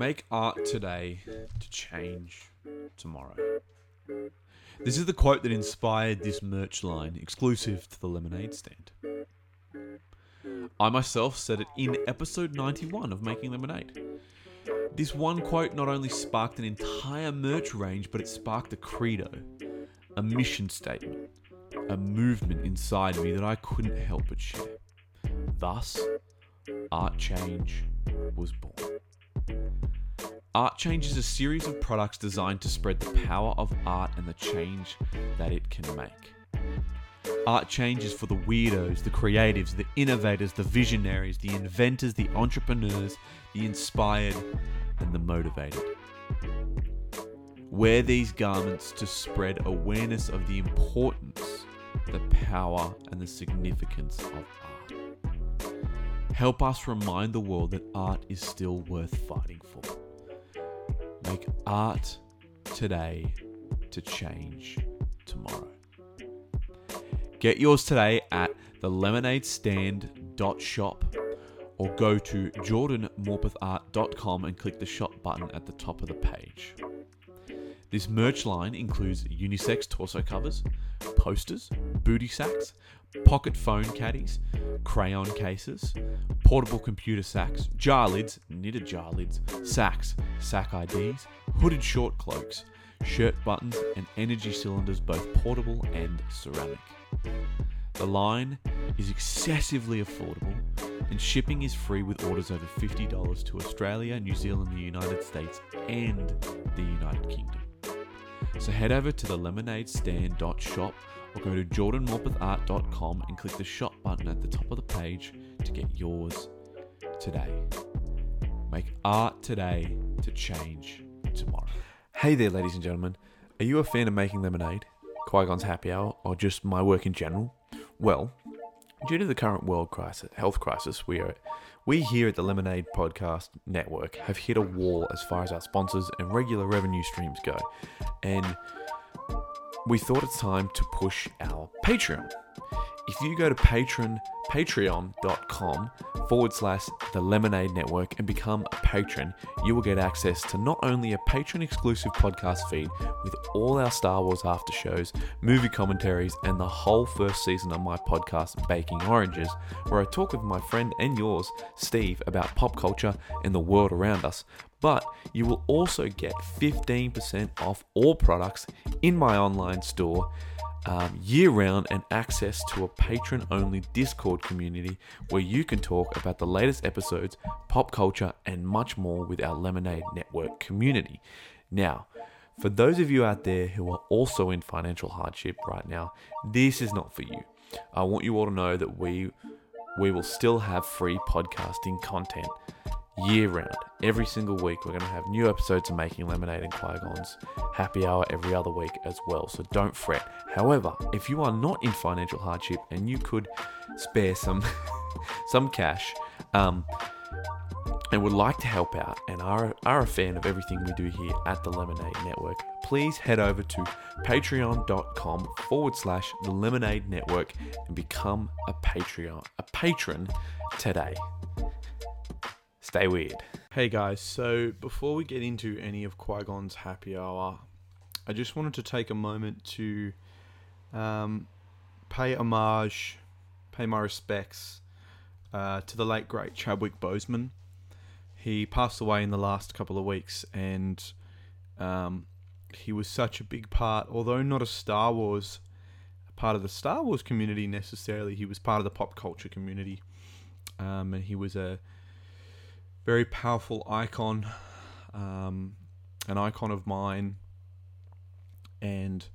Make art today to change tomorrow. This is the quote that inspired this merch line, exclusive to the lemonade stand. I myself said it in episode 91 of Making Lemonade. This one quote not only sparked an entire merch range, but it sparked a credo, a mission statement, a movement inside me that I couldn't help but share. Thus, Art Change was born. Art Change is a series of products designed to spread the power of art and the change that it can make. Art Change is for the weirdos, the creatives, the innovators, the visionaries, the inventors, the entrepreneurs, the inspired, and the motivated. Wear these garments to spread awareness of the importance, the power, and the significance of art. Help us remind the world that art is still worth fighting for. Make art today to change tomorrow. Get yours today at the lemonadestand.shop or go to jordanmorpethart.com and click the shop button at the top of the page. This merch line includes unisex torso covers, posters, booty sacks, pocket phone caddies, crayon cases, portable computer sacks, jar lids, knitted jar lids, sacks, sack IDs, hooded short cloaks, shirt buttons, and energy cylinders, both portable and ceramic. The line is excessively affordable, and shipping is free with orders over $50 to Australia, New Zealand, the United States, and the United Kingdom. So head over to the lemonadestand.shop or go to jordanmorpethart.com and click the shop button at the top of the page to get yours today. Make art today to change tomorrow. Hey there, ladies and gentlemen. Are you a fan of making lemonade, Qui Gon's happy hour, or just my work in general? Well, due to the current world crisis, health crisis, we are we here at the Lemonade Podcast Network have hit a wall as far as our sponsors and regular revenue streams go, and we thought it's time to push our Patreon. If you go to patron, patreon.com forward slash the Lemonade Network and become a patron, you will get access to not only a patron exclusive podcast feed with all our Star Wars after shows, movie commentaries, and the whole first season of my podcast, Baking Oranges, where I talk with my friend and yours, Steve, about pop culture and the world around us, but you will also get 15% off all products in my online store um, year round and access to a patron only Discord community where you can talk about the latest episodes, pop culture, and much more with our Lemonade Network community. Now, for those of you out there who are also in financial hardship right now, this is not for you. I want you all to know that we we will still have free podcasting content year round. Every single week, we're going to have new episodes of Making Lemonade and Qui Gon's happy hour every other week as well. So don't fret. However, if you are not in financial hardship and you could spare some some cash, um, and would like to help out and are, are a fan of everything we do here at the Lemonade Network, please head over to patreon.com forward slash the Lemonade Network and become a Patreon, a patron today. Stay weird. Hey guys, so before we get into any of Qui Gon's happy hour, I just wanted to take a moment to um, pay homage, pay my respects uh, to the late great Chadwick Boseman. He passed away in the last couple of weeks, and um, he was such a big part, although not a Star Wars part of the Star Wars community necessarily. He was part of the pop culture community, um, and he was a very powerful icon, um, an icon of mine, and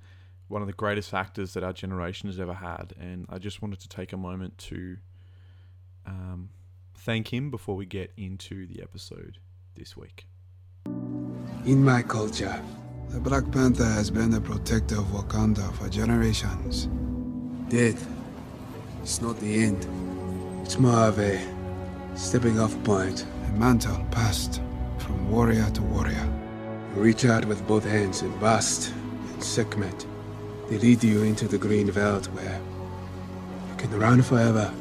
one of the greatest actors that our generation has ever had. And I just wanted to take a moment to um, thank him before we get into the episode this week. In my culture, the Black Panther has been the protector of Wakanda for generations. Death is not the end. It's more of a stepping off point, a mantle passed from warrior to warrior. You reach out with both hands and Bast and Sekhmet. They lead you into the green veldt where you can run forever.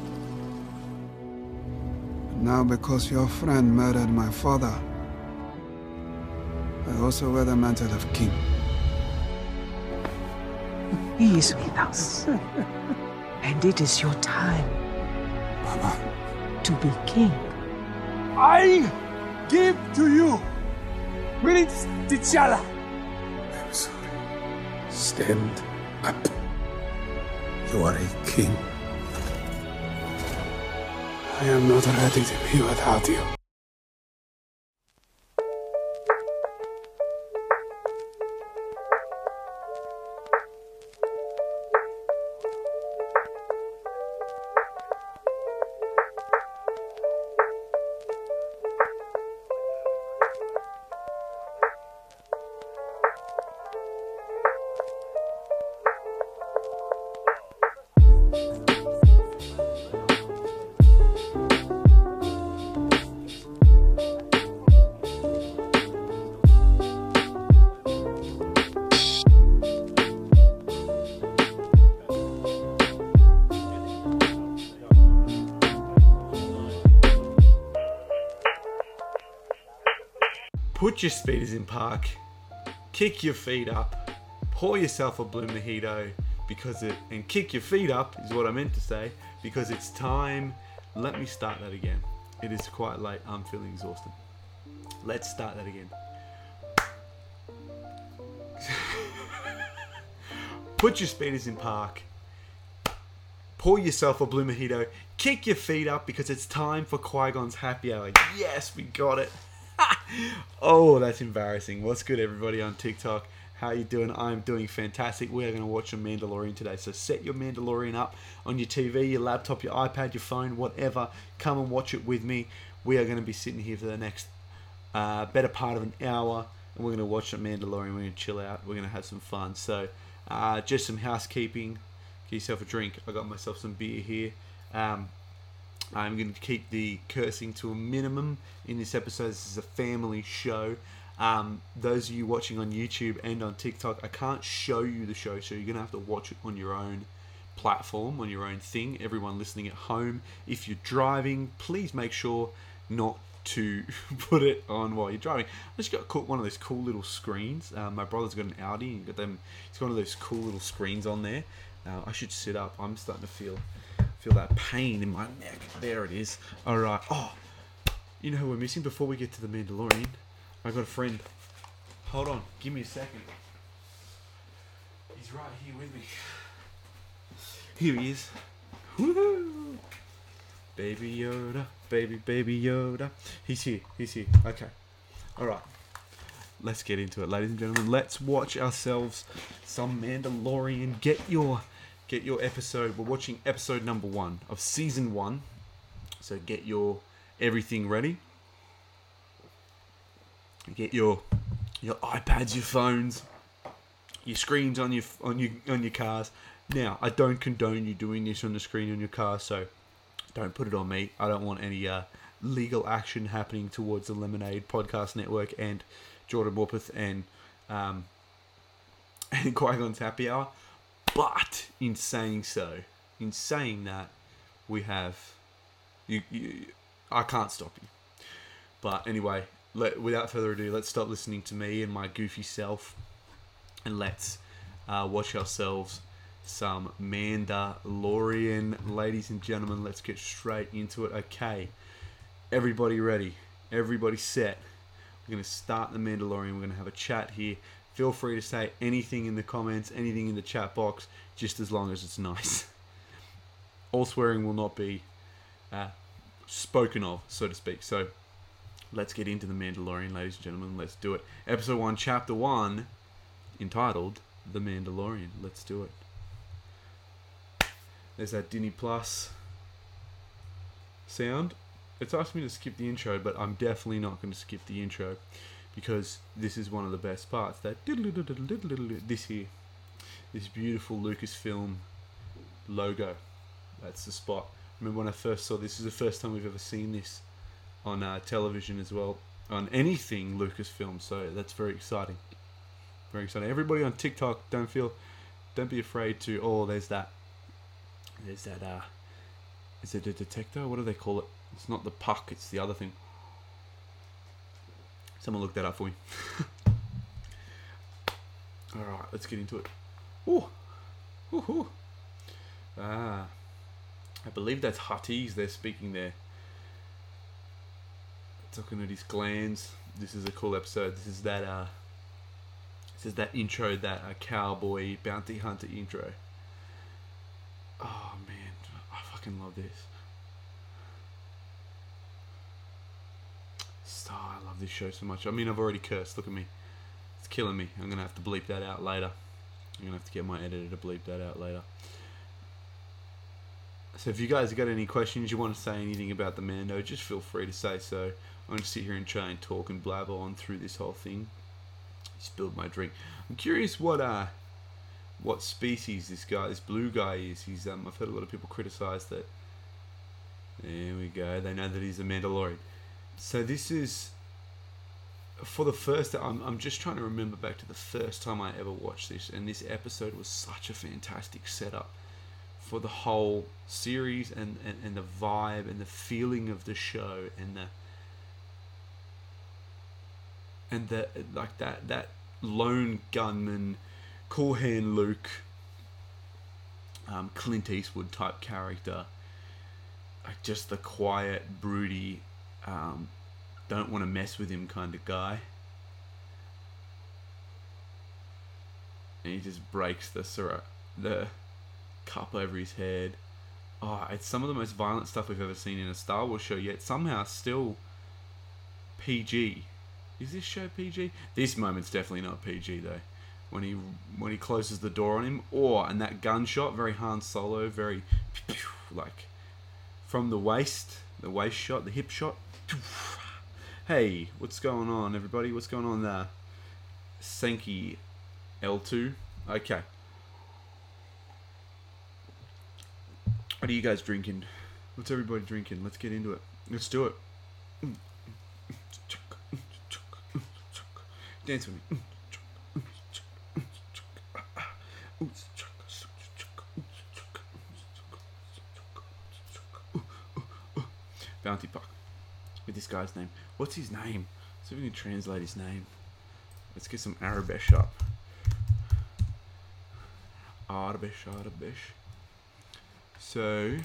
Now because your friend murdered my father, I also wear the mantle of king. He is with us. and it is your time Baba, to be king. I give to you Prince T'Challa. I'm sorry. Stand up. You are a king. I am not ready to be without you. In park, kick your feet up, pour yourself a blue mojito because it, and kick your feet up is what I meant to say because it's time. Let me start that again. It is quite late. I'm feeling exhausted. Let's start that again. Put your speeders in park, pour yourself a blue mojito, kick your feet up because it's time for Qui Gon's happy hour. Yes, we got it. Oh, that's embarrassing. What's good, everybody on TikTok? How you doing? I'm doing fantastic. We are going to watch a Mandalorian today. So set your Mandalorian up on your TV, your laptop, your iPad, your phone, whatever. Come and watch it with me. We are going to be sitting here for the next uh, better part of an hour, and we're going to watch a Mandalorian. We're going to chill out. We're going to have some fun. So uh, just some housekeeping. Get yourself a drink. I got myself some beer here. Um, I'm going to keep the cursing to a minimum in this episode. This is a family show. Um, those of you watching on YouTube and on TikTok, I can't show you the show, so you're going to have to watch it on your own platform, on your own thing. Everyone listening at home, if you're driving, please make sure not to put it on while you're driving. I just got cool- one of those cool little screens. Uh, my brother's got an Audi and got them. He's got one of those cool little screens on there. Uh, I should sit up. I'm starting to feel feel that pain in my neck. There it is. All right. Oh, you know who we're missing before we get to the Mandalorian? I got a friend. Hold on. Give me a second. He's right here with me. Here he is. Woohoo! Baby Yoda, baby, baby Yoda. He's here. He's here. Okay. All right. Let's get into it, ladies and gentlemen. Let's watch ourselves some Mandalorian. Get your get your episode. We're watching episode number one of season one. So get your everything ready. Get your your iPads, your phones, your screens on your on your on your cars. Now, I don't condone you doing this on the screen on your car, so don't put it on me. I don't want any uh, legal action happening towards the Lemonade Podcast Network and Jordan Morpeth and um, and Qui Gon's Happy Hour. But in saying so, in saying that, we have you. you I can't stop you. But anyway, let, without further ado, let's stop listening to me and my goofy self, and let's uh, watch ourselves some Mandalorian. Ladies and gentlemen, let's get straight into it. Okay, everybody ready? Everybody set? We're to start the Mandalorian. We're to have a chat here. Feel free to say anything in the comments, anything in the chat box, just as long as it's nice. All swearing will not be uh, spoken of, so to speak. So let's get into the Mandalorian, ladies and gentlemen. Let's do it. Episode 1, Chapter 1, entitled The Mandalorian. Let's do it. There's that Disney Plus sound. It's asked me to skip the intro, but I'm definitely not going to skip the intro because this is one of the best parts. That this here, this beautiful Lucasfilm logo. That's the spot. Remember when I first saw this? This is the first time we've ever seen this on uh, television as well, on anything Lucasfilm. So that's very exciting. Very exciting. Everybody on TikTok, don't feel, don't be afraid to. Oh, there's that. There's that. Uh, is it a detector? What do they call it? It's not the puck. It's the other thing. Someone look that up for me. All right, let's get into it. Ooh, ooh. Ah, I believe that's Huttese they're speaking there. Talking at his glands. This is a cool episode. This is that uh, this is that intro, that uh, cowboy bounty hunter intro. Oh man, I fucking love this. Star, I love this show so much. I mean, I've already cursed. Look at me. It's killing me. I'm gonna have to bleep that out later. I'm gonna have to get my editor to bleep that out later. So if you guys have got any questions, you want to say anything about the Mando, just feel free to say so. I'm going to sit here and try and talk and blabber on through this whole thing. Spilled my drink. I'm curious what uh what species this guy, this blue guy is. He's um I've heard a lot of people criticise that. There we go. They know that he's a Mandalorian. So this is for the first I'm, I'm just trying to remember back to the first time I ever watched this and this episode was such a fantastic setup for the whole series and, and, and the vibe and the feeling of the show and the and the like that that lone gunman cool hand Luke um, Clint Eastwood type character like just the quiet broody um, don't want to mess with him kind of guy and he just breaks the syrup the cup over his head. Oh, it's some of the most violent stuff we've ever seen in a Star Wars show, yet somehow still PG. Is this show PG? This moment's definitely not PG though. When he when he closes the door on him, or and that gunshot, very Han Solo, very like from the waist, the waist shot, the hip shot. Hey, what's going on, everybody? What's going on there? Sankey L2. Okay. What are you guys drinking? What's everybody drinking? Let's get into it. Let's do it. Dance with me. Bounty Puck. This guy's name. What's his name? Let's see if we can translate his name. Let's get some Aurebesh up. Aurebesh, Aurebesh. So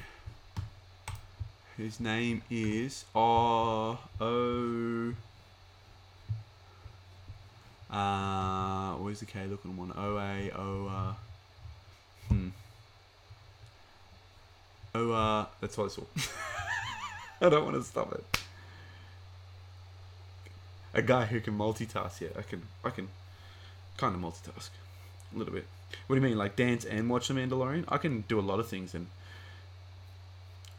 his name is R O. Uh, where's the K looking one? O A O. Uh, hmm. Oh, uh, that's what I saw. I don't want to stop it. A guy who can multitask. Yeah, I can. I can kind of multitask a little bit. What do you mean, like dance and watch The Mandalorian? I can do a lot of things, and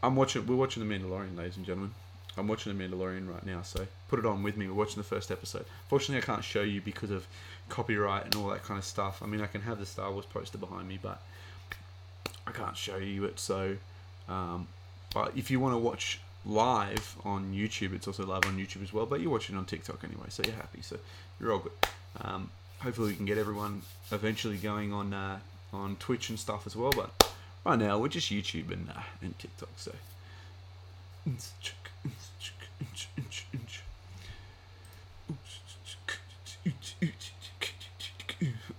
I'm watching. We're watching The Mandalorian, ladies and gentlemen. I'm watching The Mandalorian right now, so put it on with me. We're watching the first episode. Fortunately, I can't show you because of copyright and all that kind of stuff. I mean, I can have the Star Wars poster behind me, but I can't show you it. So, um, but if you want to watch live on YouTube, it's also live on YouTube as well. But you're watching on TikTok anyway, so you're happy. So you're all good. Um, hopefully, we can get everyone eventually going on uh, on Twitch and stuff as well. But right now, we're just YouTube and uh, and TikTok. So.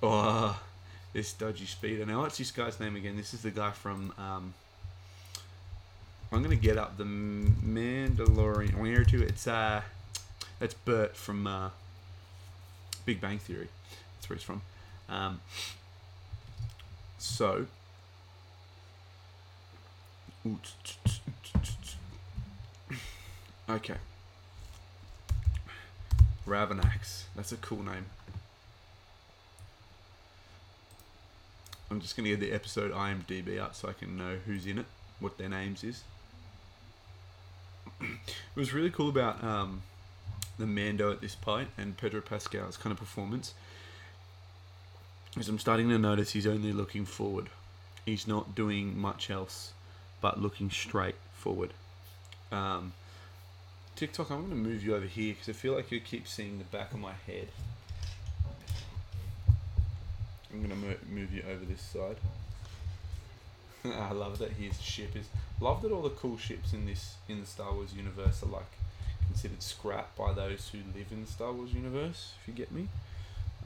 Oh, this dodgy speeder. Now, what's this guy's name again? This is the guy from. Um, I'm gonna get up the Mandalorian. Where to? It's uh, that's Bert from uh, Big Bang Theory. That's where he's from. Um, so. Okay. Ravanax. That's a cool name. I'm just going to get the episode IMDb up so I can know who's in it, what their names is. It was really cool about um, the Mando at this point and Pedro Pascal's kind of performance. is I'm starting to notice he's only looking forward. He's not doing much else but looking straight forward. Um, TikTok, I'm going to move you over here because I feel like you keep seeing the back of my head. I'm going to mo- move you over this side. I love that his ship is. Love that all the cool ships in this in the Star Wars universe are like considered scrap by those who live in the Star Wars universe. If you get me,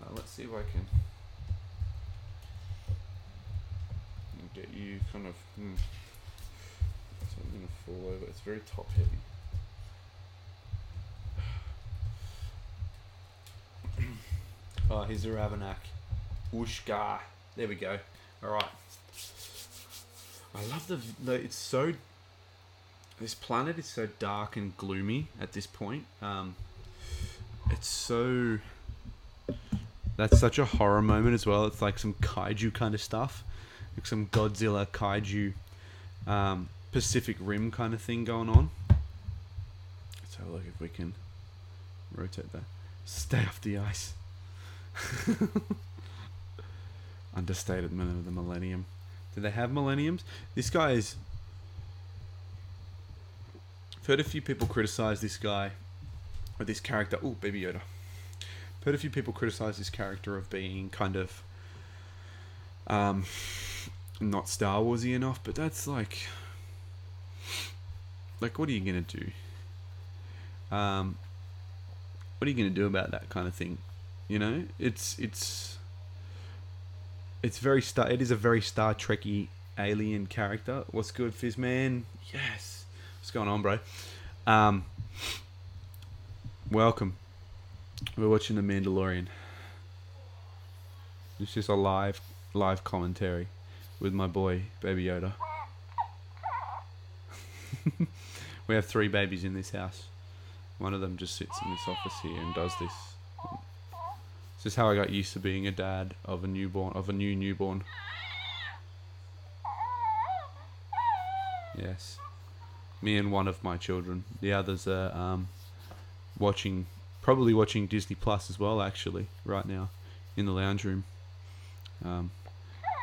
uh, let's see if I can get you kind of. Hmm. So I'm gonna fall over. It's very top heavy. Oh, here's a Ravinak. Whoosh, There we go. All right. I love the, the. It's so. This planet is so dark and gloomy at this point. Um, it's so. That's such a horror moment as well. It's like some kaiju kind of stuff, like some Godzilla kaiju, um, Pacific Rim kind of thing going on. Let's have a look if we can rotate that. Stay off the ice. Understated man of the millennium. Do they have millenniums? This guy is. I've heard a few people criticize this guy, or this character. Oh, Baby Yoda. I've heard a few people criticize this character of being kind of. Um, not Star Warsy enough, but that's like. Like, what are you gonna do? Um, what are you gonna do about that kind of thing? You know, it's it's it's very star. It is a very Star Trekky alien character. What's good, Fizzman? Yes. What's going on, bro? Um, welcome. We're watching The Mandalorian. It's just a live live commentary with my boy Baby Yoda. we have three babies in this house. One of them just sits in this office here and does this. This is how I got used to being a dad of a newborn, of a new newborn. Yes, me and one of my children. The others are um, watching, probably watching Disney Plus as well. Actually, right now, in the lounge room. Um,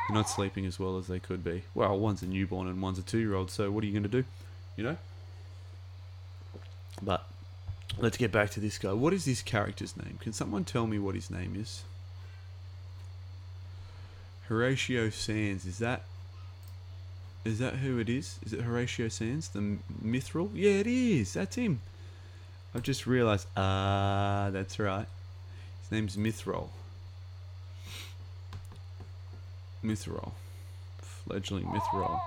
they're not sleeping as well as they could be. Well, one's a newborn and one's a two-year-old. So what are you going to do? You know. But let's get back to this guy. What is this character's name? Can someone tell me what his name is? Horatio Sanz. Is that is that who it is? Is it Horatio Sanz, the Mythrol? Yeah, it is. That's him. I've just realised. Ah, that's right. His name's Mythrol. Mythrol. Fledgling Mythrol.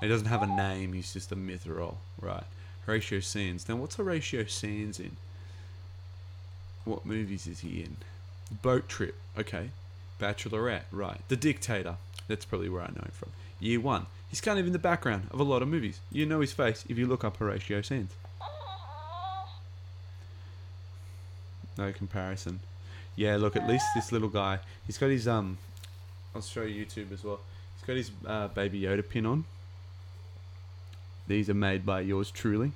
He doesn't have a name. He's just a Mythrol. Right. Horatio Sanz. Now, what's Horatio Sanz in? What movies is he in? Boat Trip. Okay. Bachelorette. Right. The Dictator. That's probably where I know him from. Year One. He's kind of in the background of a lot of movies. You know his face if you look up Horatio Sanz. No comparison. Yeah, look, at least this little guy. He's got his, um, I'll show you YouTube as well. He's got his uh, Baby Yoda pin on. These are made by yours truly.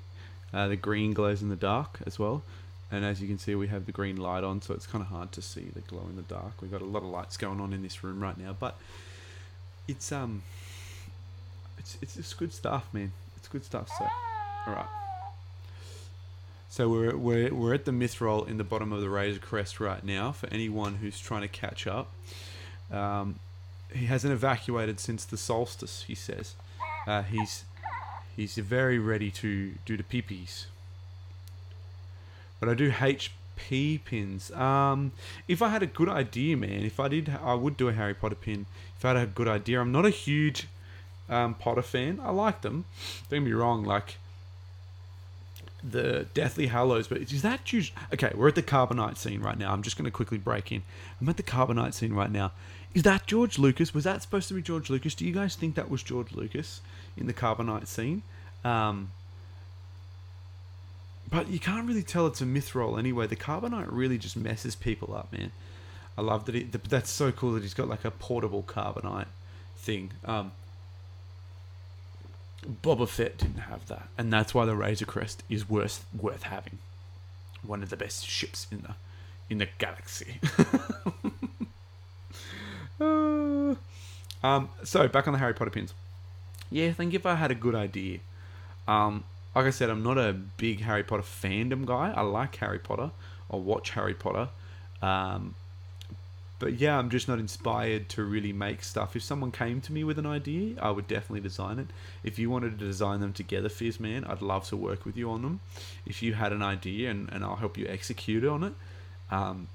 Uh, the green glows in the dark as well. And as you can see, we have the green light on, so it's kind of hard to see the glow in the dark. We've got a lot of lights going on in this room right now, but it's um, it's it's just good stuff, man. It's good stuff. So, all right. So we're we're we're at the Mythrol in the bottom of the Razor Crest right now. For anyone who's trying to catch up, um, he hasn't evacuated since the solstice. He says uh, he's he's very ready to do the peepees. But I do HP pins. Um, if I had a good idea, man, if I did, I would do a Harry Potter pin. If I had a good idea, I'm not a huge um, Potter fan. I like them. Don't me wrong, like the Deathly Hallows, but is that huge? Okay, we're at the Carbonite scene right now. I'm just going to quickly break in. I'm at the Carbonite scene right now. Is that George Lucas? Was that supposed to be George Lucas? Do you guys think that was George Lucas in the Carbonite scene? Um, but you can't really tell it's a Mythrol anyway. The Carbonite really just messes people up, man. I love that. He, that's so cool that he's got like a portable Carbonite thing. Um, Boba Fett didn't have that, and that's why the Razor Crest is worth worth having. One of the best ships in the in the galaxy. uh, um, so back on the Harry Potter pins. Yeah, I think if I had a good idea, um, like I said, I'm not a big Harry Potter fandom guy. I like Harry Potter. I watch Harry Potter. Um, but yeah, I'm just not inspired to really make stuff. If someone came to me with an idea, I would definitely design it. If you wanted to design them together, Fizz Man, I'd love to work with you on them. If you had an idea and, and I'll help you execute on it, um,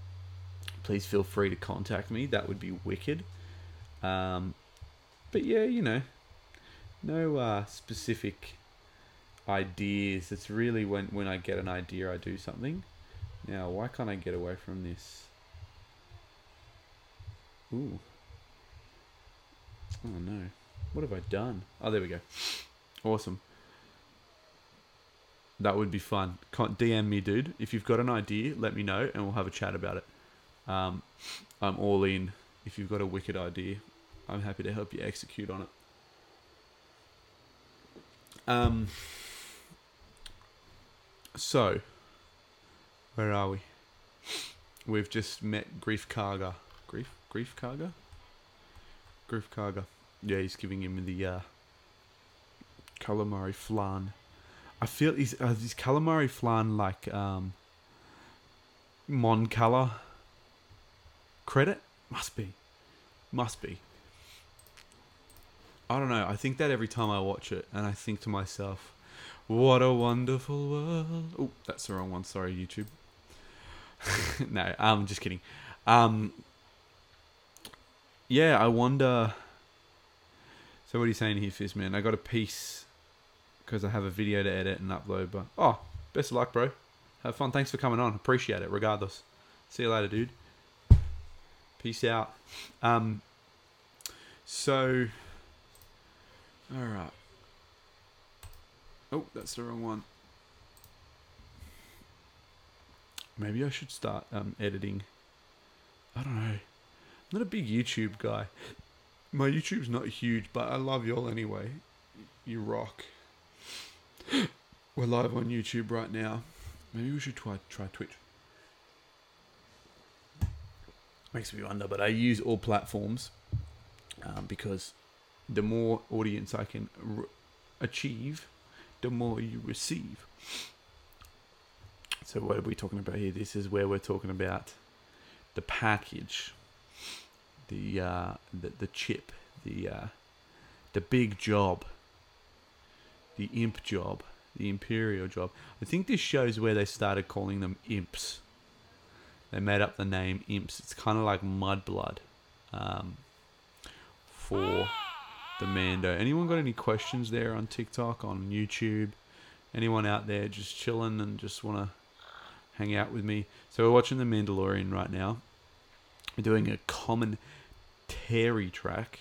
please feel free to contact me. That would be wicked. Um, but yeah, you know, no uh, specific ideas. It's really when when I get an idea, I do something. Now, why can't I get away from this? Ooh. Oh no. What have I done? Oh, there we go. Awesome. That would be fun. DM me, dude. If you've got an idea, let me know and we'll have a chat about it. Um, I'm all in. If you've got a wicked idea, I'm happy to help you execute on it. Um, so, where are we? We've just met Greef Karga. Greef? Greef Karga? Greef Karga. Yeah, he's giving him the uh, calamari flan. I feel is uh, is calamari flan like um, Mon Cala credit? Must be, must be. I don't know. I think that every time I watch it, and I think to myself, "What a wonderful world." Oh, that's the wrong one. Sorry, YouTube. no, I'm just kidding. Um, yeah, I wonder. So what are you saying here, Fizzman? I got a piece because I have a video to edit and upload. But oh, best of luck, bro. Have fun. Thanks for coming on. Appreciate it. Regardless. See you later, dude. Peace out. Um. So. All right. Oh, that's the wrong one. Maybe I should start um, editing. I don't know. I'm not a big YouTube guy. My YouTube's not huge, but I love y'all anyway. You rock. We're live on YouTube right now. Maybe we should try try Twitch. Makes me wonder, but I use all platforms um, because the more audience I can achieve, the more you receive. So what are we talking about here? This is where we're talking about the package, the uh, the, the chip, the uh, the big job, the imp job, the imperial job. I think this shows where they started calling them imps. They made up the name imps. It's kind of like mudblood um, for the Mando. Anyone got any questions there on TikTok, on YouTube? Anyone out there just chilling and just want to hang out with me? So we're watching The Mandalorian right now. We're doing a common Terry track.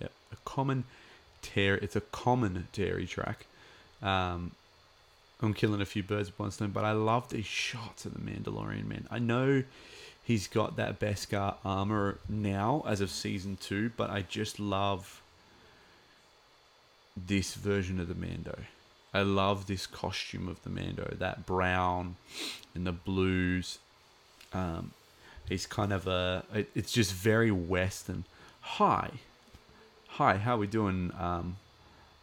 Yep, a common Terry. It's a common Terry track. Um, I'm killing a few birds with one stone, but I love these shots of the Mandalorian man. I know he's got that Beskar armor now as of season two, but I just love this version of the Mando. I love this costume of the Mando, that brown and the blues. Um, he's kind of a. It, it's just very Western. Hi, hi, how we doing, um,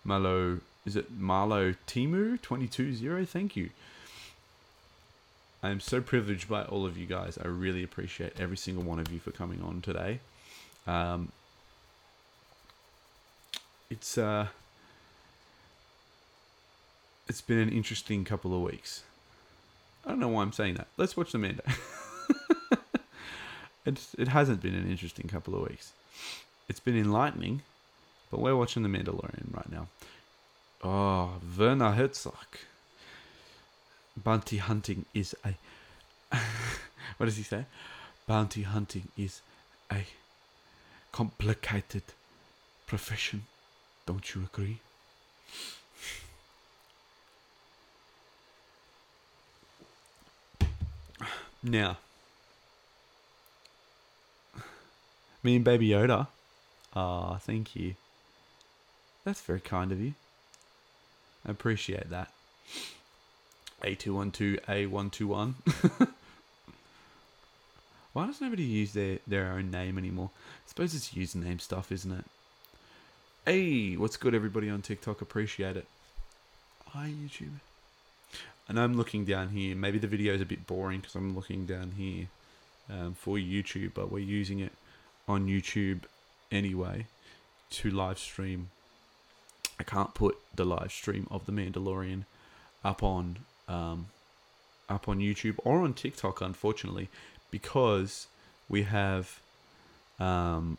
Malo? Is it Marlo Timu twenty two zero? Thank you. I am so privileged by all of you guys. I really appreciate every single one of you for coming on today. Um, it's uh, it's been an interesting couple of weeks. I don't know why I'm saying that. Let's watch the Mando. it's, it hasn't been an interesting couple of weeks. It's been enlightening, but we're watching The Mandalorian right now. Oh, Werner Herzog. Bounty hunting is a. what does he say? Bounty hunting is a complicated profession. Don't you agree? Now, me and Baby Yoda. Ah, oh, thank you. That's very kind of you. I appreciate that. A212, A121. Why does nobody use their, their own name anymore? I suppose it's username stuff, isn't it? Hey, what's good, everybody on TikTok? Appreciate it. Hi, YouTube. And I'm looking down here. Maybe the video is a bit boring because I'm looking down here um, for YouTube, but we're using it on YouTube anyway to live stream. I can't put the live stream of the Mandalorian up on um, up on YouTube or on TikTok, unfortunately, because we have um,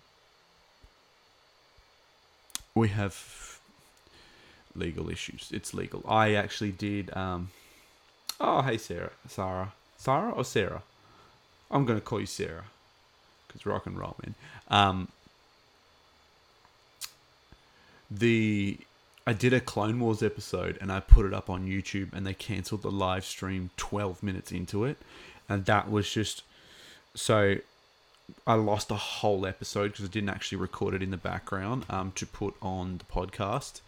we have legal issues. It's legal. I actually did. Um, oh, hey Sarah, Sarah, Sarah or Sarah? I'm gonna call you Sarah because rock and roll, man. Um, the I did a Clone Wars episode and I put it up on YouTube and they cancelled the live stream 12 minutes into it. And that was just so I lost a whole episode because I didn't actually record it in the background um, to put on the podcast.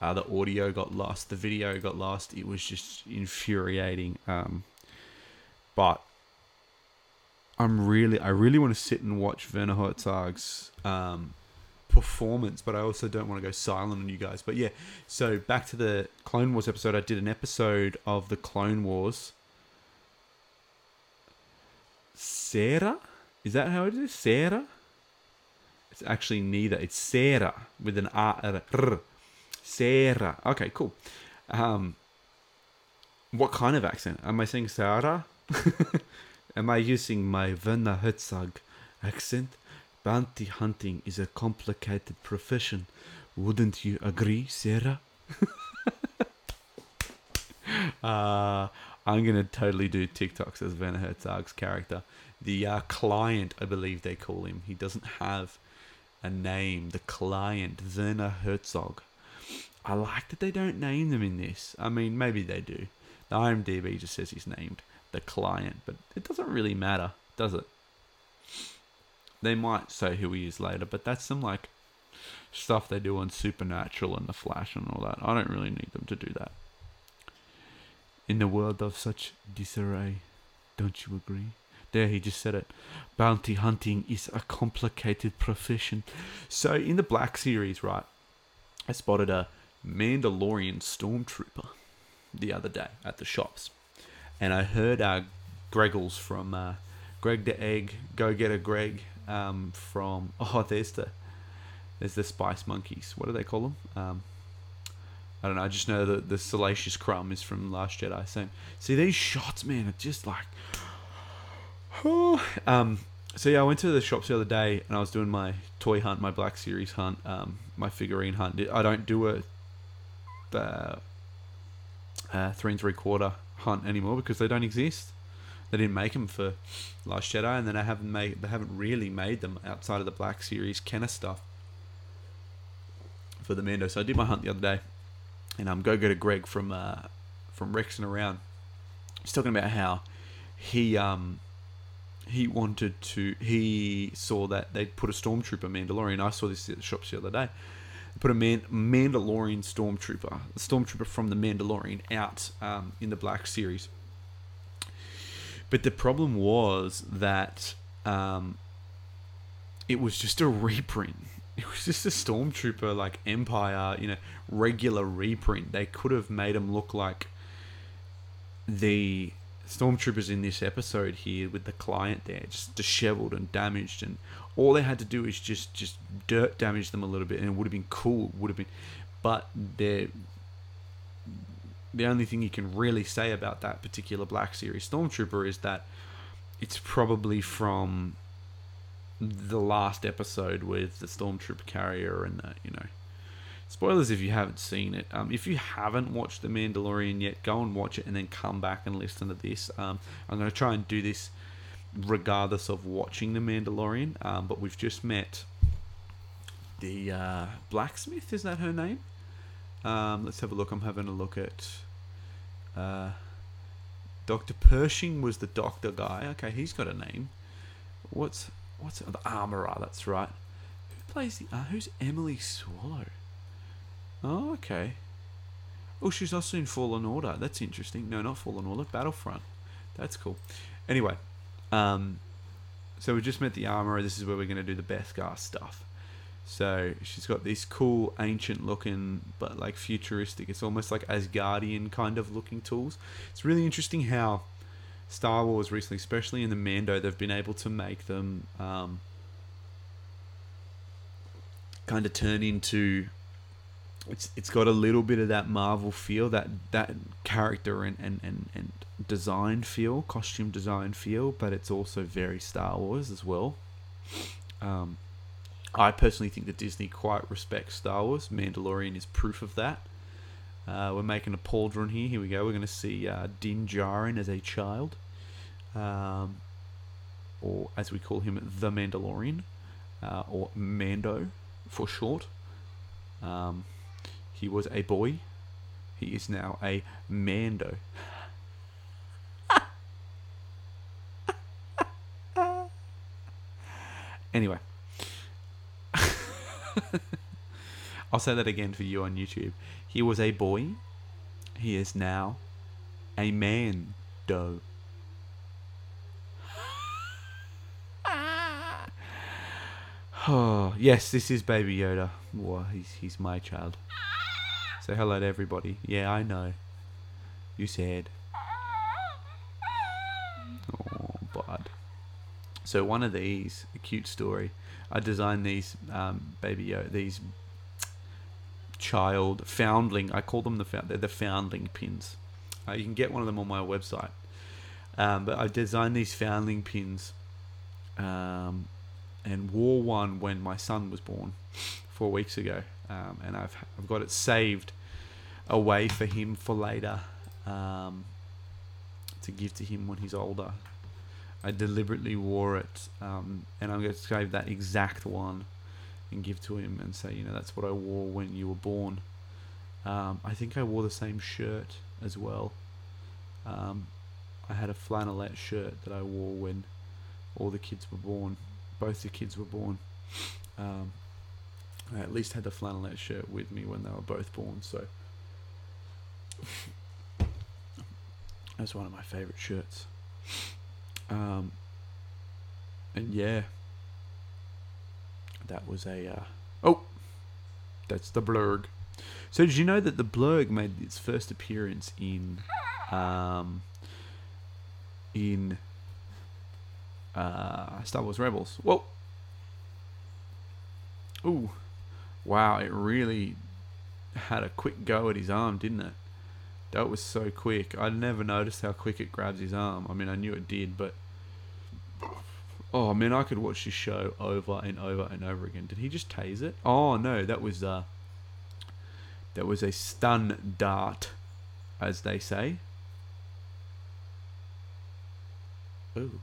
Uh, the audio got lost, the video got lost. It was just infuriating. Um, but I'm really, I really want to sit and watch Werner Herzog's um, performance, but I also don't want to go silent on you guys. But yeah, so back to the Clone Wars episode. I did an episode of the Clone Wars. Sarah? Is that how it is? Sarah? It's actually neither. It's Sarah with an R. a R. Sarah. Okay, cool. Um, what kind of accent? Am I saying Sarah? Am I using my Werner Herzog accent? Bounty hunting is a complicated profession. Wouldn't you agree, Sarah? uh, I'm gonna totally do TikToks as Werner Herzog's character. The uh, client, I believe they call him. He doesn't have a name. The client, Werner Herzog. I like that they don't name them in this. I mean, maybe they do. The IMDb just says he's named the client, but it doesn't really matter, does it? They might say who he is later, but that's some like stuff they do on Supernatural and The Flash and all that. I don't really need them to do that. In the world of such disarray, don't you agree? There, he just said it. Bounty hunting is a complicated profession. So, in the Black series, right, I spotted a Mandalorian stormtrooper the other day at the shops. And I heard uh, Greggles from uh, Greg the Egg, Go Get a Greg um, from, oh, there's the, there's the Spice Monkeys. What do they call them? Um, I don't know. I just know that the Salacious Crumb is from Last Jedi. So, see, these shots, man, are just like, oh. um, so yeah, I went to the shops the other day and I was doing my toy hunt, my Black Series hunt, um, my figurine hunt. I don't do a the uh, three and three quarter hunt anymore because they don't exist. They didn't make them for Last Jedi, and then I haven't made they haven't really made them outside of the Black Series Kenner stuff for the Mando. So I did my hunt the other day, and um, go go to Greg from uh, from Rex and around. He's talking about how he um he wanted to he saw that they put a stormtrooper Mandalorian. I saw this at the shops the other day. Put a man, Mandalorian stormtrooper, the stormtrooper from the Mandalorian, out um, in the Black Series. But the problem was that um, it was just a reprint. It was just a stormtrooper like Empire, you know, regular reprint. They could have made him look like the stormtroopers in this episode here with the client there just disheveled and damaged and all they had to do is just just dirt damage them a little bit and it would have been cool would have been but they the only thing you can really say about that particular black series stormtrooper is that it's probably from the last episode with the stormtrooper carrier and the, you know spoilers if you haven't seen it. Um, if you haven't watched The Mandalorian yet, go and watch it and then come back and listen to this. Um, I'm going to try and do this regardless of watching The Mandalorian, um, but we've just met the uh, blacksmith. Is that her name? Um, let's have a look. I'm having a look at. Uh, Dr. Pershing was the doctor guy. Okay, he's got a name. What's what's the armorer? That's right. Who plays the? Uh, who's Emily Swallow? Oh, okay. Oh, she's also in Fallen Order. That's interesting. No, not Fallen Order. Battlefront. That's cool. Anyway, um, so we just met the armorer. This is where we're going to do the Beskar stuff. So she's got this cool, ancient looking, but like futuristic. It's almost like Asgardian kind of looking tools. It's really interesting how Star Wars recently, especially in the Mando, they've been able to make them um, kind of turn into it's it's got a little bit of that Marvel feel, that that character and, and, and, and design feel, costume design feel, but it's also very Star Wars as well. Um, I personally think that Disney quite respects Star Wars. Mandalorian is proof of that. Uh, we're making a pauldron here. Here we go. We're going to see uh, Din Djarin as a child, um, or as we call him, the Mandalorian, uh, or Mando for short. Um, he was a boy. He is now a Mando. anyway. I'll say that again for you on YouTube. He was a boy. He is now a man. Doe. Oh, yes, this is Baby Yoda. Well, he's, he's my child. Say hello to everybody. Yeah, I know. You said. Oh, bud. So one of these, a cute story. I designed these um, Baby Yoda, these child foundling. I call them the found, they're the foundling pins. Uh, you can get one of them on my website. Um, but I designed these foundling pins um, and wore one when my son was born four weeks ago, um, and I've I've got it saved away for him for later um, to give to him when he's older. I deliberately wore it, um, and I'm going to save that exact one and give to him and say, you know, that's what I wore when you were born. Um, I think I wore the same shirt as well. Um, I had a flannelette shirt that I wore when all the kids were born. Both the kids were born. Um, I at least had the flannelette shirt with me when they were both born, so that's one of my favorite shirts. Um, and yeah, that was a. Uh, oh, that's the blurrg. So did you know that the blurrg made its first appearance in, um, in uh, Star Wars Rebels? Whoa. Ooh, wow! It really had a quick go at his arm, didn't it? That was so quick. I never noticed how quick it grabs his arm. I mean, I knew it did, but oh man, I could watch this show over and over and over again. Did he just tase it? Oh no, that was uh, that was a stun dart, as they say. Ooh,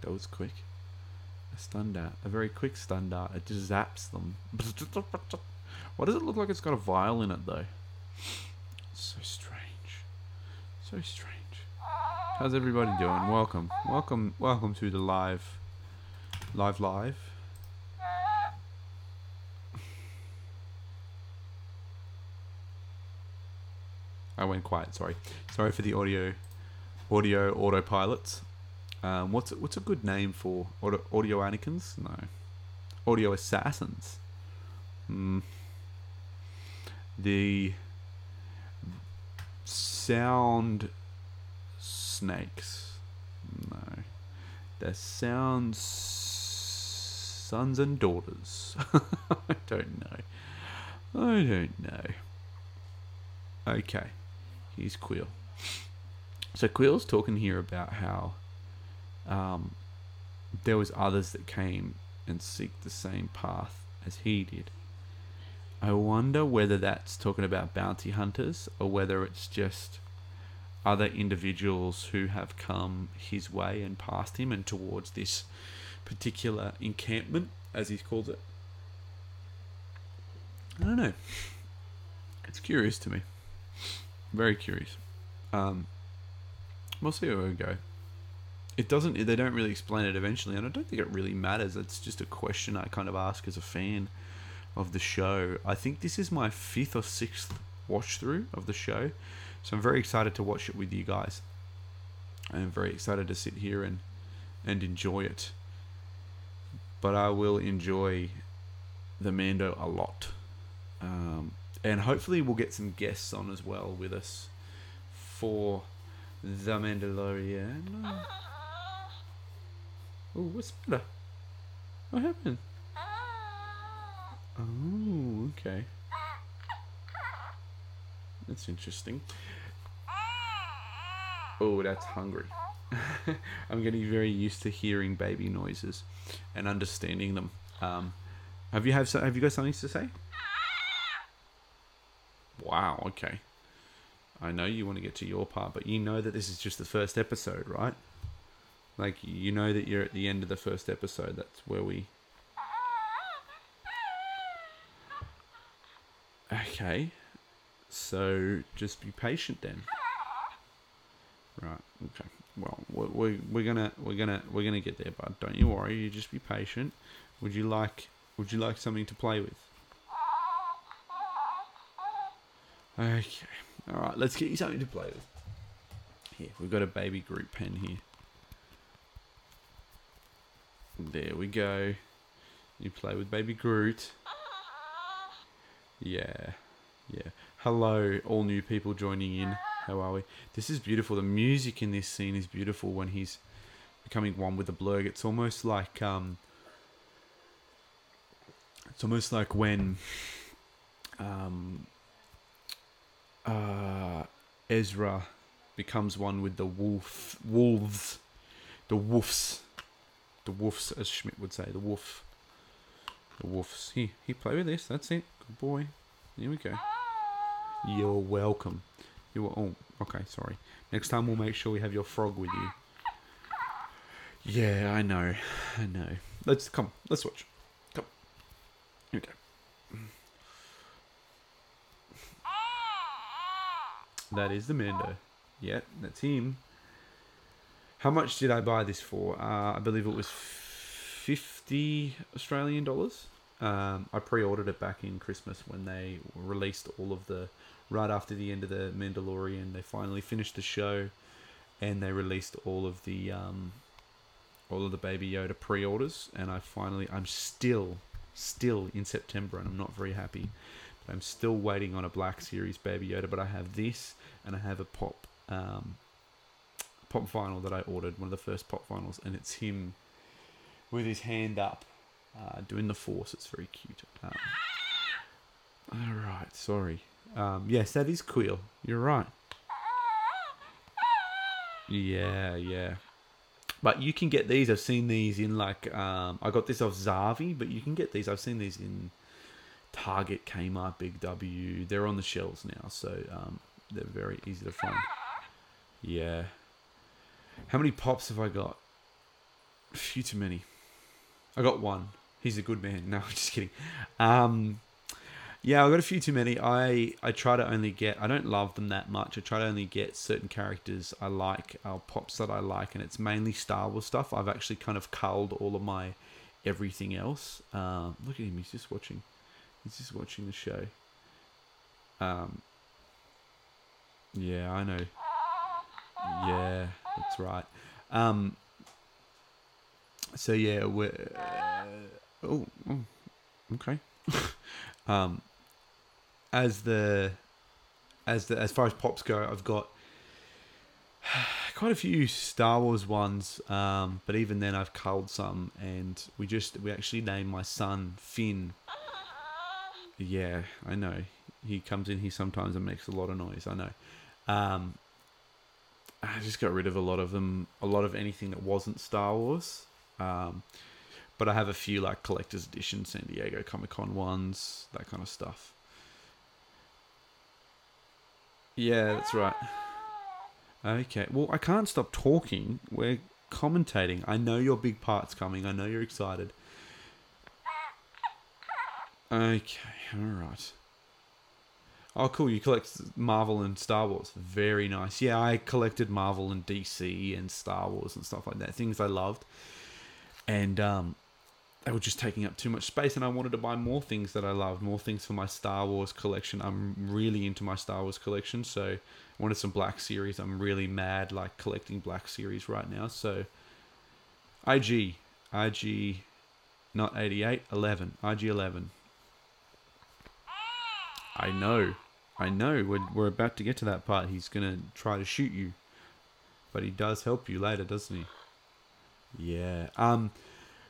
that was quick. A stun dart, a very quick stun dart. It just zaps them. Why does it look like it's got a vial in it though? So strange. So strange. How's everybody doing? Welcome. Welcome welcome to the live live live. I went quiet, sorry. Sorry for the audio audio autopilots. Um, what's a, what's a good name for audio, audio Anakins? No. Audio assassins. Hmm. The sound snakes. No. The sound sons and daughters. I don't know. I don't know. Okay. Here's Kuiil. So Kuiil's talking here about how um, there was others that came and seek the same path as he did. I wonder whether that's talking about bounty hunters or whether it's just other individuals who have come his way and past him and towards this particular encampment, as he calls it. I don't know. It's curious to me. Very curious. Um, we'll see where we go. It doesn't. They don't really explain it eventually, and I don't think it really matters. It's just a question I kind of ask as a fan of the show. I think this is my fifth or sixth watch through of the show, so I'm very excited to watch it with you guys. I'm very excited to sit here and and enjoy it. But I will enjoy the Mando a lot, um, and hopefully we'll get some guests on as well with us for the Mandalorian. Oh, what's better? What happened? Oh, okay. That's interesting. Oh, that's hungry. I'm getting very used to hearing baby noises and understanding them. Um, Have you have so- have you got something to say? Wow. Okay. I know you want to get to your part, but you know that this is just the first episode, right? Like you know that you're at the end of the first episode. That's where we. Okay. So just be patient then. Right. Okay. Well, we're, we're, gonna we're gonna we're gonna get there, bud. Don't you worry. You just be patient. Would you like Would you like something to play with? Okay. All right. Let's get you something to play with. Here, we've got a baby group pen here. There we go. You play with baby Groot. Yeah. Yeah. Hello, all new people joining in. How are we? This is beautiful. The music in this scene is beautiful when he's becoming one with the blurrg. It's almost like um it's almost like when um uh Ezra becomes one with the wolf wolves the wolves the wolves as Schmidt would say the wolf the wolves he he play with this. That's it. Good boy. Here we go. You're welcome. You are oh okay sorry. Next time we'll make sure we have your frog with you. Yeah I know. I know. Let's come let's watch. Come. Here we go. That is the Mando. Yeah that's him. How much did I buy this for? Uh, I believe it was 50 Australian dollars. Um, I pre-ordered it back in Christmas when they released all of the right after the end of the Mandalorian. They finally finished the show, and they released all of the um, all of the Baby Yoda pre-orders. And I finally, I'm still still in September, and I'm not very happy. But I'm still waiting on a Black Series Baby Yoda. But I have this, and I have a pop. Um, pop vinyl that I ordered, one of the first pop vinyls, and it's him with his hand up, uh, doing the force. It's very cute. Um, all right, sorry. Um, yes, that is Kuiil. You're right. Yeah, yeah. But you can get these. I've seen these in like um, I got this off Zavvi, but you can get these. I've seen these in Target, Kmart, Big W. They're on the shelves now, so um, they're very easy to find. Yeah. How many pops have I got? A few too many. I got one. He's a good man. No, I'm just kidding. Um, yeah, I got a few too many. I I try to only get. I don't love them that much. I try to only get certain characters I like, uh, pops that I like, and it's mainly Star Wars stuff. I've actually kind of culled all of my everything else. Uh, look at him. He's just watching. He's just watching the show. Um. Yeah, I know. Yeah, that's right. Um, so yeah, we're uh, oh, oh, okay. um, as the as the as far as pops go, I've got quite a few Star Wars ones, um, but even then I've culled some, and we just we actually named my son Finn. Yeah, I know. He comes in here sometimes and makes a lot of noise. I know. Um, I just got rid of a lot of them, a lot of anything that wasn't Star Wars. Um, but I have a few like collector's edition San Diego Comic Con ones, that kind of stuff. Yeah, that's right. Okay, well, I can't stop talking. We're commentating. I know your big part's coming. I know you're excited. Okay, alright. Oh, cool. You collect Marvel and Star Wars. Very nice. Yeah, I collected Marvel and DC and Star Wars and stuff like that. Things I loved. And um, they were just taking up too much space, and I wanted to buy more things that I loved, more things for my Star Wars collection. I'm really into my Star Wars collection, so I wanted some Black Series. I'm really mad, like collecting Black Series right now. So, IG, IG, not 88, 11, IG 11. I know. I know. We're, we're about to get to that part. He's to try to shoot you. But he does help you later, doesn't he? Yeah. Um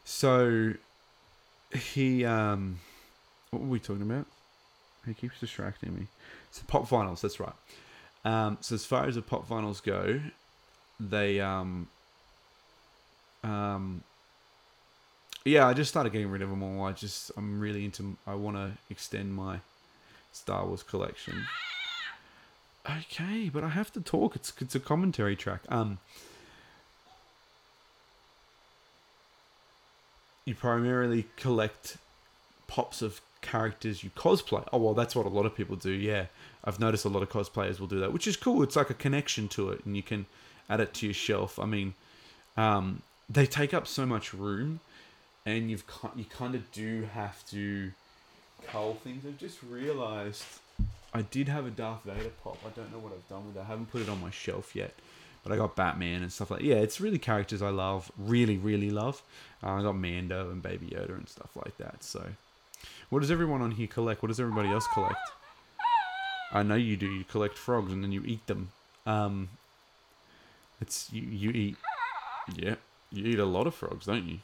so he um what were we talking about? He keeps distracting me. So pop vinyls, that's right. Um so as far as the pop vinyls go, they um um yeah, I just started getting rid of them all. I just I'm really into. I want to extend my Star Wars collection. Okay, but I have to talk. It's it's a commentary track. Um, you primarily collect pops of characters you cosplay. Oh well, that's what a lot of people do. Yeah, I've noticed a lot of cosplayers will do that, which is cool. It's like a connection to it, and you can add it to your shelf. I mean, um, they take up so much room, and you've you kind of do have to cull things. I've just realised I did have a Darth Vader pop. I don't know what I've done with it. I haven't put it on my shelf yet. But I got Batman and stuff like Yeah, it's really characters I love. Really, really love. Uh, I got Mando and Baby Yoda and stuff like that. So, what does everyone on here collect? What does everybody else collect? I know you do. You collect frogs and then you eat them. Um, it's you. You eat. Yeah, you eat a lot of frogs, don't you?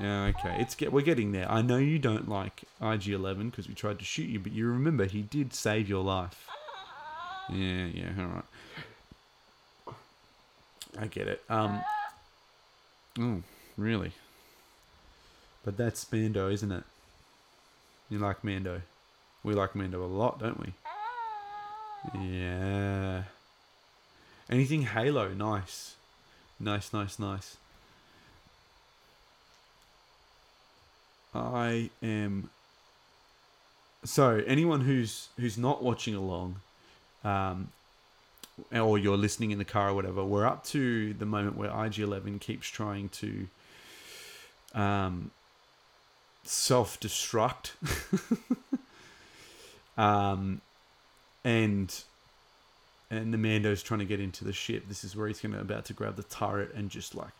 Yeah, okay. It's get we're getting there. I know you don't like IG11 because we tried to shoot you, but you remember he did save your life. Yeah, yeah, all right. I get it. Um. Oh, really? But that's Mando, isn't it? You like Mando. We like Mando a lot, don't we? Yeah. Anything Halo, nice. Nice, nice, nice. I am. So anyone who's who's not watching along, um, or you're listening in the car or whatever, we're up to the moment where IG11 keeps trying to um, self destruct. um, and and the Mando's trying to get into the ship. This is where he's gonna about to grab the turret and just like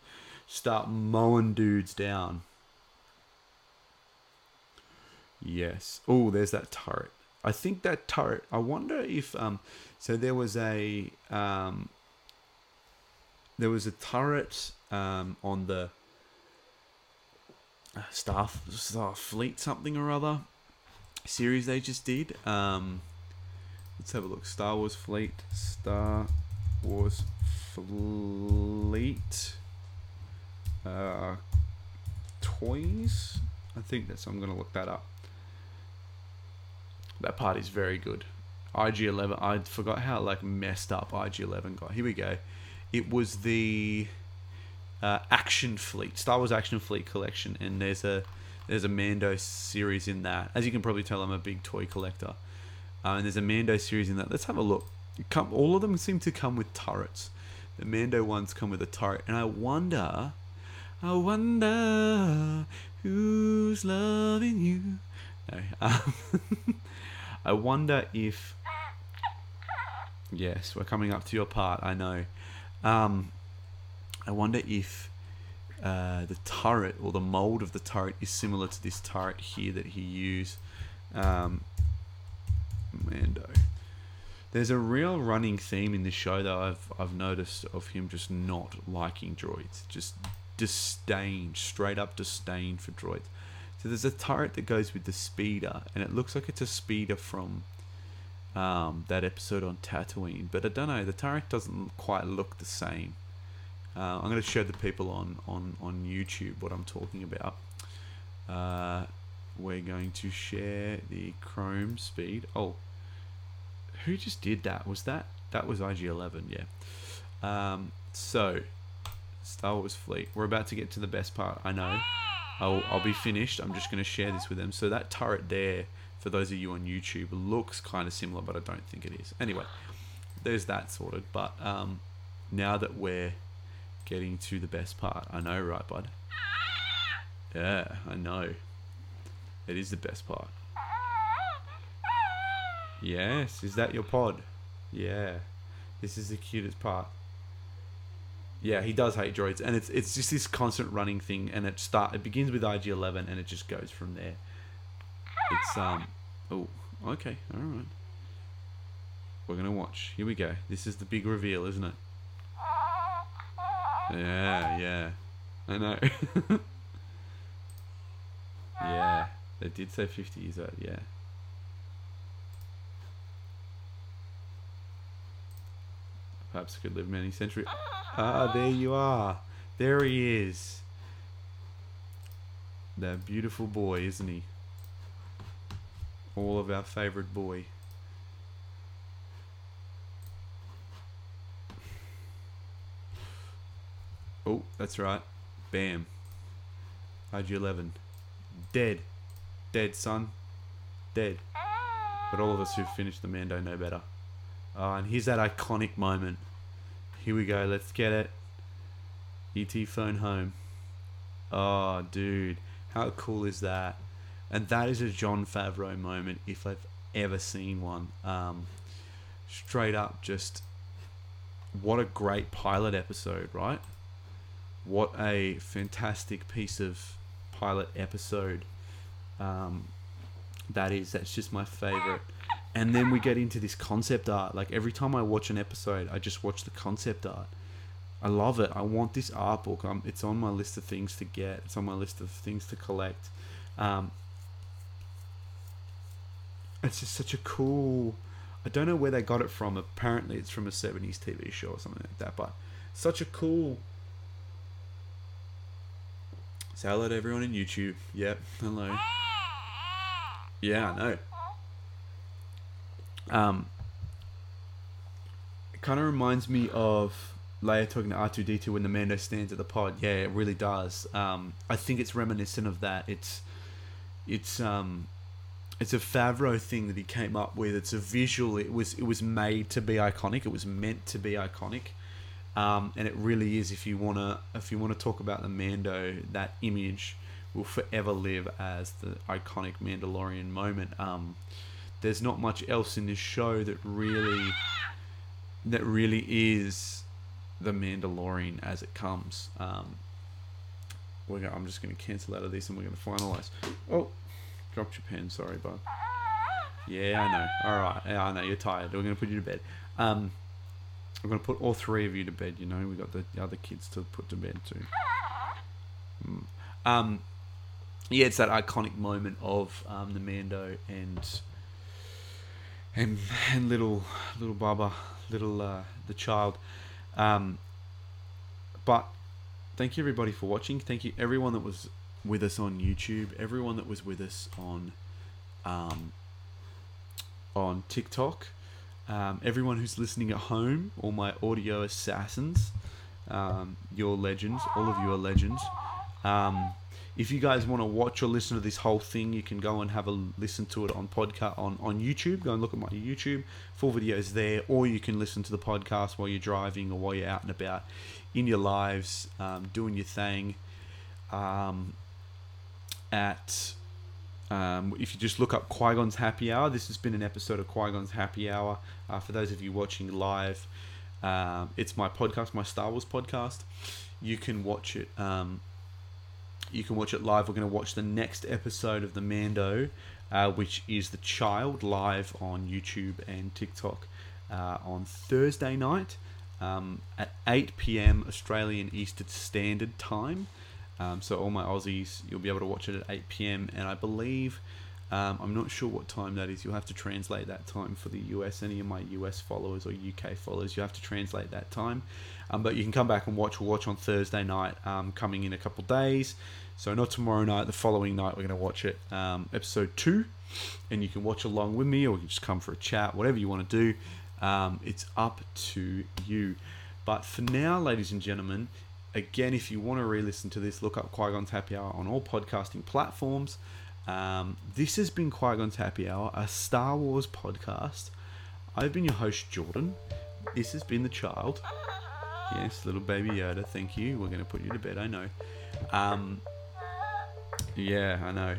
start mowing dudes down. Yes. Oh, there's that turret. I think that turret. I wonder if um. So there was a um. There was a turret um on the uh, Star fleet something or other series they just did. Um, let's have a look. Star Wars Fleet. Star Wars Fleet. Uh, toys. I think that's. I'm gonna look that up. That part is very good. IG11. I forgot how like messed up IG11 got. Here we go. It was the uh, Action Fleet, Star Wars Action Fleet collection, and there's a there's a Mando series in that. As you can probably tell, I'm a big toy collector, uh, and there's a Mando series in that. Let's have a look. Come, all of them seem to come with turrets. The Mando ones come with a turret, and I wonder, I wonder who's loving you. No, um, I wonder if. Yes, we're coming up to your part. I know. Um, I wonder if uh, the turret or the mold of the turret is similar to this turret here that he used. Um, Mando. There's a real running theme in this show that I've I've noticed of him just not liking droids, just disdain, straight up disdain for droids. So there's a turret that goes with the speeder, and it looks like it's a speeder from um, that episode on Tatooine. But I don't know, the turret doesn't quite look the same. Uh, I'm going to show the people on, on, on YouTube what I'm talking about. Uh, we're going to share the Chrome speed. Oh, who just did that? Was that that was IG11? Yeah. Um, so, Star Wars Fleet. We're about to get to the best part. I know. I'll, I'll be finished. I'm just going to share this with them. So that turret there, for those of you on YouTube, looks kind of similar, but I don't think it is. Anyway, there's that sorted. But um, now that we're getting to the best part, I know, right, bud? Yeah, I know. It is the best part. Yes, is that your pod? Yeah, this is the cutest part. Yeah, he does hate droids, and it's it's just this constant running thing, and it start it begins with IG Eleven, and it just goes from there. It's um, oh, okay, all right. We're gonna watch. Here we go. This is the big reveal, isn't it? Yeah, yeah, I know. yeah, they did say fifty years old. Yeah. Perhaps could live many centuries. Ah, there you are. There he is. That beautiful boy, isn't he? All of our favorite boy. Oh, that's right. Bam. IG11. Dead. Dead, son. Dead. But all of us who've finished the Mando know better. Oh, and here's that iconic moment. Here we go. Let's get it. ET phone home. Oh, dude. How cool is that? And that is a Jon Favreau moment if I've ever seen one. Um, straight up, just what a great pilot episode, right? What a fantastic piece of pilot episode um, that is. That's just my favorite. And then we get into this concept art. Like every time I watch an episode, I just watch the concept art. I love it. I want this art book. Um, it's on my list of things to get. It's on my list of things to collect. Um, it's just such a cool. I don't know where they got it from. Apparently, it's from a '70s TV show or something like that. But such a cool. Say hello to everyone in YouTube. Yep, hello. Yeah, I know. Um, it kind of reminds me of Leia talking to R2D2 when the Mando stands at the pod. Yeah, it really does. Um, I think it's reminiscent of that. It's it's um it's a Favreau thing that he came up with. It's a visual. It was it was made to be iconic. It was meant to be iconic. Um, and it really is. If you wanna if you wanna talk about the Mando, that image will forever live as the iconic Mandalorian moment. Um, there's not much else in this show that really that really is the Mandalorian as it comes. Um, we're gonna, I'm just going to cancel out of this and we're going to finalize. Oh, dropped your pen. Sorry, bud. Yeah, I know. All right. Yeah, I know you're tired. We're going to put you to bed. Um, I'm going to put all three of you to bed. You know, we got the, the other kids to put to bed too. Mm. Um, yeah, it's that iconic moment of um, the Mando and and and little little Baba, little uh, the child. Um, but thank you everybody for watching. Thank you everyone that was with us on YouTube. Everyone that was with us on um, on TikTok. Um, everyone who's listening at home, all my audio assassins, um, you're legends. All of you are legends. Um, if you guys want to watch or listen to this whole thing, you can go and have a listen to it on podcast on, on YouTube. Go and look at my YouTube. Full videos there, or you can listen to the podcast while you're driving or while you're out and about in your lives, um, doing your thing. Um, at um, if you just look up Qui Gon's Happy Hour, this has been an episode of Qui Gon's Happy Hour. Uh, for those of you watching live, um, it's my podcast, my Star Wars podcast. You can watch it. Um, you can watch it live. We're going to watch the next episode of the Mando, uh, which is the Child live on YouTube and TikTok uh, on Thursday night um, at 8 p.m. Australian Eastern Standard Time. Um, so all my Aussies, you'll be able to watch it at 8 p.m. And I believe, um, I'm not sure what time that is. You'll have to translate that time for the US. Any of my US followers or UK followers, you have to translate that time. Um, but you can come back and watch. We'll watch on Thursday night, um, coming in a couple days. So not tomorrow night. The following night, we're going to watch it, um, episode two, and you can watch along with me, or you can just come for a chat, whatever you want to do. Um, it's up to you. But for now, ladies and gentlemen, again, if you want to re-listen to this, look up Qui Gon's Happy Hour on all podcasting platforms. Um, this has been Qui Gon's Happy Hour, a Star Wars podcast. I've been your host, Jordan. This has been the child. Yes, little baby Yoda. Thank you. We're going to put you to bed. I know. Um, yeah, I know.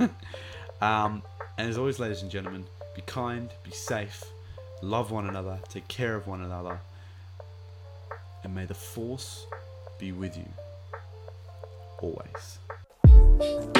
um, and as always, ladies and gentlemen, be kind, be safe, love one another, take care of one another, and may the Force be with you always.